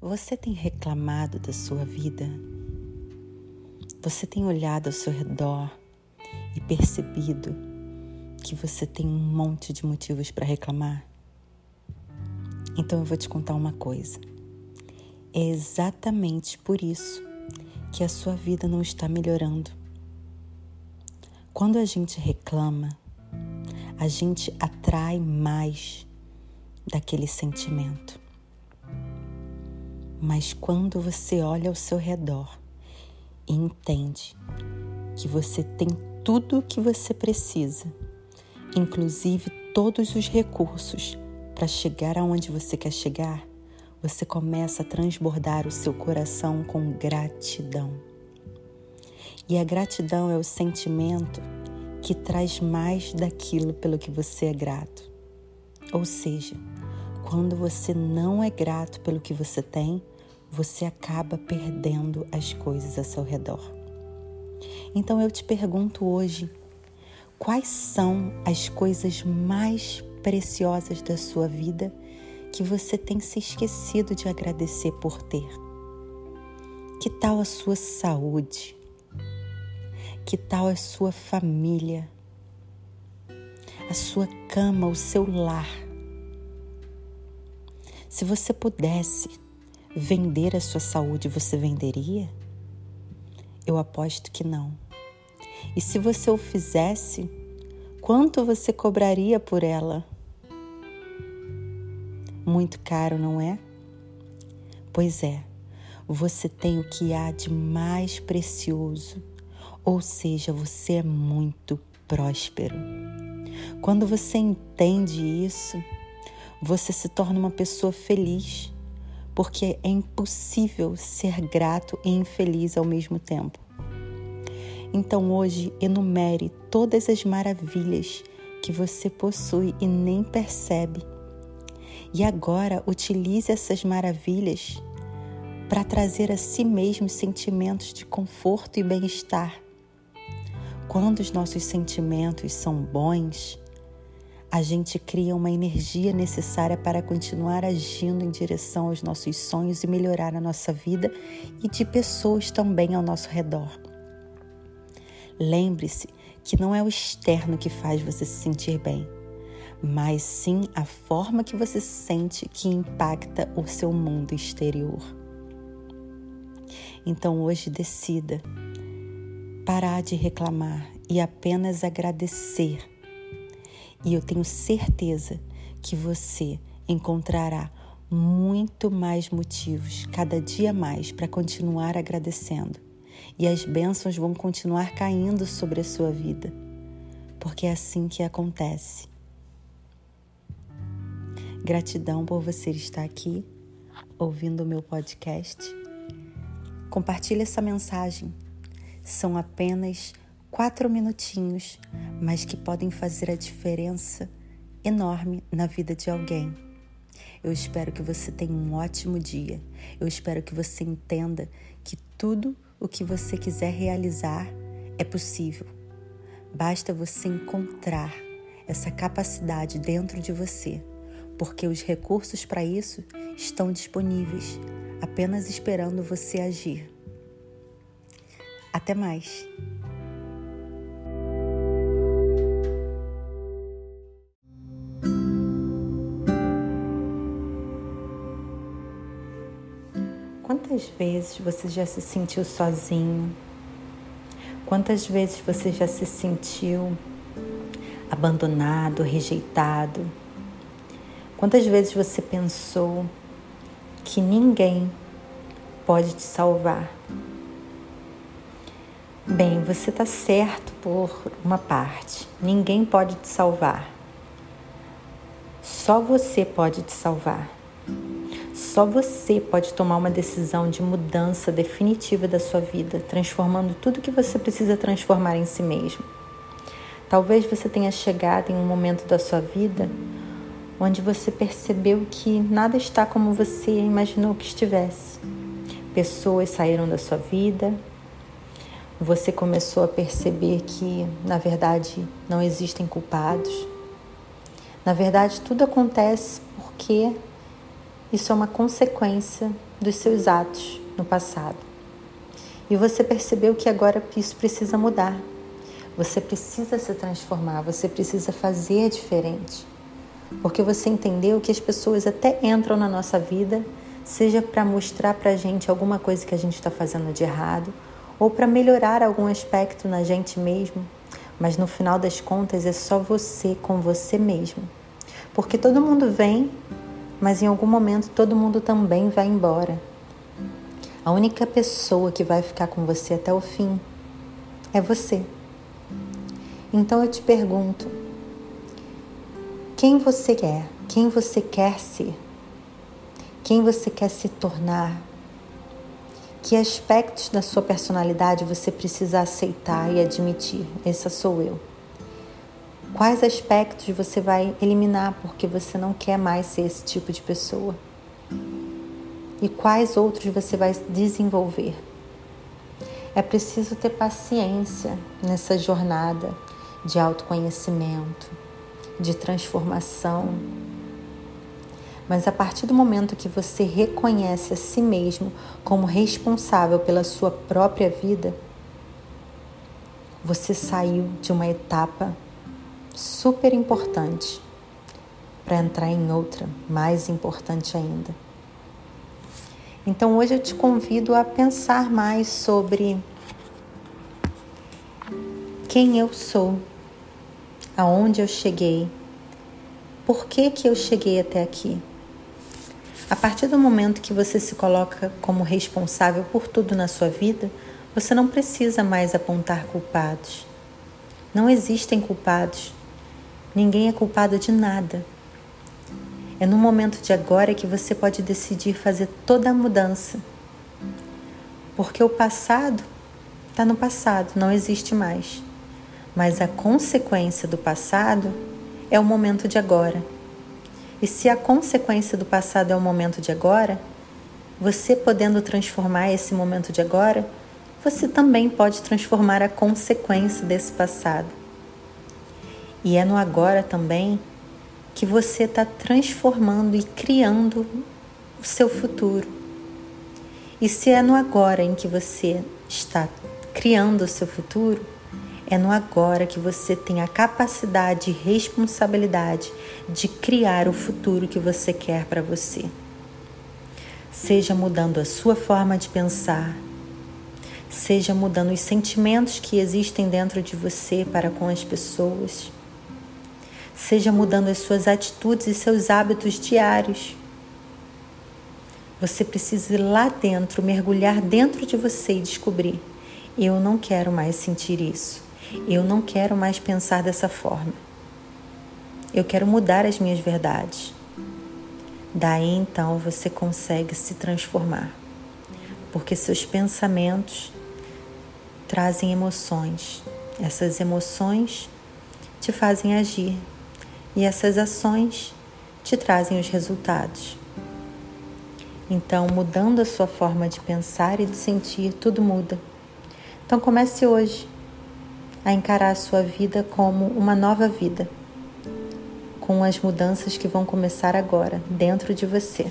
Você tem reclamado da sua vida? Você tem olhado ao seu redor e percebido que você tem um monte de motivos para reclamar? Então eu vou te contar uma coisa. É exatamente por isso que a sua vida não está melhorando. Quando a gente reclama, a gente atrai mais daquele sentimento. Mas quando você olha ao seu redor e entende que você tem tudo o que você precisa, inclusive todos os recursos para chegar aonde você quer chegar, você começa a transbordar o seu coração com gratidão. E a gratidão é o sentimento que traz mais daquilo pelo que você é grato. Ou seja, quando você não é grato pelo que você tem, você acaba perdendo as coisas a seu redor. Então eu te pergunto hoje, quais são as coisas mais preciosas da sua vida que você tem se esquecido de agradecer por ter? Que tal a sua saúde? Que tal a sua família? A sua cama, o seu lar? Se você pudesse vender a sua saúde, você venderia? Eu aposto que não. E se você o fizesse, quanto você cobraria por ela? Muito caro, não é? Pois é, você tem o que há de mais precioso, ou seja, você é muito próspero. Quando você entende isso, você se torna uma pessoa feliz, porque é impossível ser grato e infeliz ao mesmo tempo. Então hoje enumere todas as maravilhas que você possui e nem percebe. E agora utilize essas maravilhas para trazer a si mesmo sentimentos de conforto e bem-estar. Quando os nossos sentimentos são bons, a gente cria uma energia necessária para continuar agindo em direção aos nossos sonhos e melhorar a nossa vida e de pessoas também ao nosso redor. Lembre-se que não é o externo que faz você se sentir bem, mas sim a forma que você se sente que impacta o seu mundo exterior. Então hoje decida parar de reclamar e apenas agradecer e eu tenho certeza que você encontrará muito mais motivos, cada dia mais, para continuar agradecendo. E as bênçãos vão continuar caindo sobre a sua vida, porque é assim que acontece. Gratidão por você estar aqui ouvindo o meu podcast. Compartilhe essa mensagem. São apenas quatro minutinhos, mas que podem fazer a diferença enorme na vida de alguém. Eu espero que você tenha um ótimo dia. Eu espero que você entenda que tudo o que você quiser realizar é possível. Basta você encontrar essa capacidade dentro de você, porque os recursos para isso estão disponíveis, apenas esperando você agir. Até mais! Quantas vezes você já se sentiu sozinho? Quantas vezes você já se sentiu abandonado, rejeitado? Quantas vezes você pensou que ninguém pode te salvar? Bem, você está certo por uma parte. Ninguém pode te salvar. Só você pode te salvar. Só você pode tomar uma decisão de mudança definitiva da sua vida, transformando tudo que você precisa transformar em si mesmo. Talvez você tenha chegado em um momento da sua vida onde você percebeu que nada está como você imaginou que estivesse. Pessoas saíram da sua vida, você começou a perceber que, na verdade, não existem culpados. Na verdade, tudo acontece porque isso é uma consequência dos seus atos no passado. E você percebeu que agora isso precisa mudar. Você precisa se transformar, você precisa fazer diferente. Porque você entendeu que as pessoas até entram na nossa vida, seja para mostrar para a gente alguma coisa que a gente está fazendo de errado, ou para melhorar algum aspecto na gente mesmo, mas no final das contas é só você com você mesmo. Porque todo mundo vem, mas em algum momento todo mundo também vai embora. A única pessoa que vai ficar com você até o fim é você. Então eu te pergunto: quem você é? Quem você quer ser? Quem você quer se tornar? Que aspectos da sua personalidade você precisa aceitar e admitir? Essa sou eu. Quais aspectos você vai eliminar porque você não quer mais ser esse tipo de pessoa? E quais outros você vai desenvolver? É preciso ter paciência nessa jornada de autoconhecimento, de transformação, mas a partir do momento que você reconhece a si mesmo como responsável pela sua própria vida, você saiu de uma etapa super importante para entrar em outra mais importante ainda. Então hoje eu te convido a pensar mais sobre quem eu sou, aonde eu cheguei, por que que eu cheguei até aqui. A partir do momento que você se coloca como responsável por tudo na sua vida, você não precisa mais apontar culpados. Não existem culpados. Ninguém é culpado de nada. É no momento de agora que você pode decidir fazer toda a mudança. Porque o passado está no passado, não existe mais. Mas a consequência do passado é o momento de agora. E se a consequência do passado é o momento de agora, você podendo transformar esse momento de agora, você também pode transformar a consequência desse passado. E é no agora também que você está transformando e criando o seu futuro. E se é no agora em que você está criando o seu futuro, é no agora que você tem a capacidade e responsabilidade de criar o futuro que você quer para você. Seja mudando a sua forma de pensar, seja mudando os sentimentos que existem dentro de você para com as pessoas, seja mudando as suas atitudes e seus hábitos diários. Você precisa ir lá dentro, mergulhar dentro de você e descobrir: eu não quero mais sentir isso. Eu não quero mais pensar dessa forma. Eu quero mudar as minhas verdades. Daí então você consegue se transformar, porque seus pensamentos trazem emoções. Essas emoções te fazem agir e essas ações te trazem os resultados. Então, mudando a sua forma de pensar e de sentir, tudo muda. Então, comece hoje a encarar a sua vida como uma nova vida, com as mudanças que vão começar agora dentro de você.